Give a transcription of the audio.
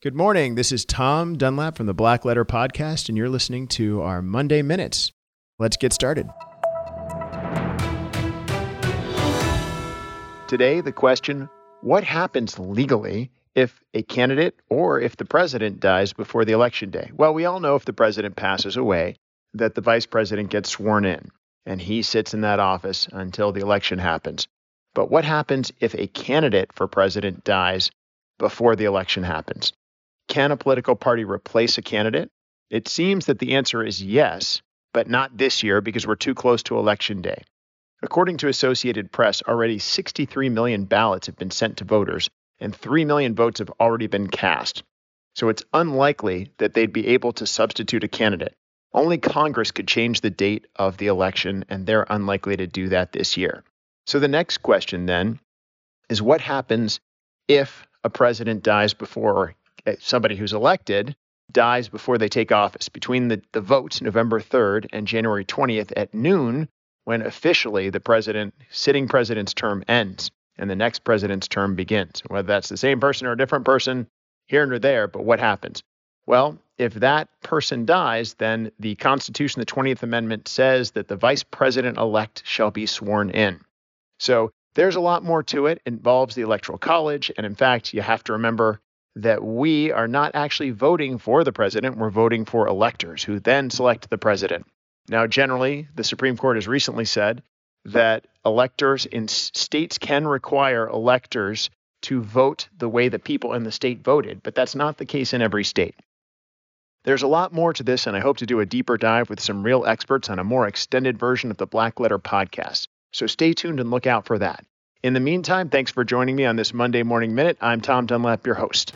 Good morning. This is Tom Dunlap from the Black Letter Podcast, and you're listening to our Monday Minutes. Let's get started. Today, the question what happens legally if a candidate or if the president dies before the election day? Well, we all know if the president passes away, that the vice president gets sworn in and he sits in that office until the election happens. But what happens if a candidate for president dies before the election happens? Can a political party replace a candidate? It seems that the answer is yes, but not this year because we're too close to election day. According to Associated Press, already 63 million ballots have been sent to voters and 3 million votes have already been cast. So it's unlikely that they'd be able to substitute a candidate. Only Congress could change the date of the election, and they're unlikely to do that this year. So the next question then is what happens if a president dies before Uh, somebody who's elected dies before they take office. Between the, the votes, November 3rd and January 20th at noon, when officially the president, sitting president's term ends and the next president's term begins. Whether that's the same person or a different person, here or there, but what happens? Well, if that person dies, then the Constitution, the 20th Amendment, says that the vice president elect shall be sworn in. So there's a lot more to it. it involves the Electoral College. And in fact, you have to remember that we are not actually voting for the president, we're voting for electors who then select the president. Now, generally, the Supreme Court has recently said that electors in states can require electors to vote the way the people in the state voted, but that's not the case in every state. There's a lot more to this, and I hope to do a deeper dive with some real experts on a more extended version of the Black Letter podcast. So stay tuned and look out for that. In the meantime, thanks for joining me on this Monday Morning Minute. I'm Tom Dunlap, your host.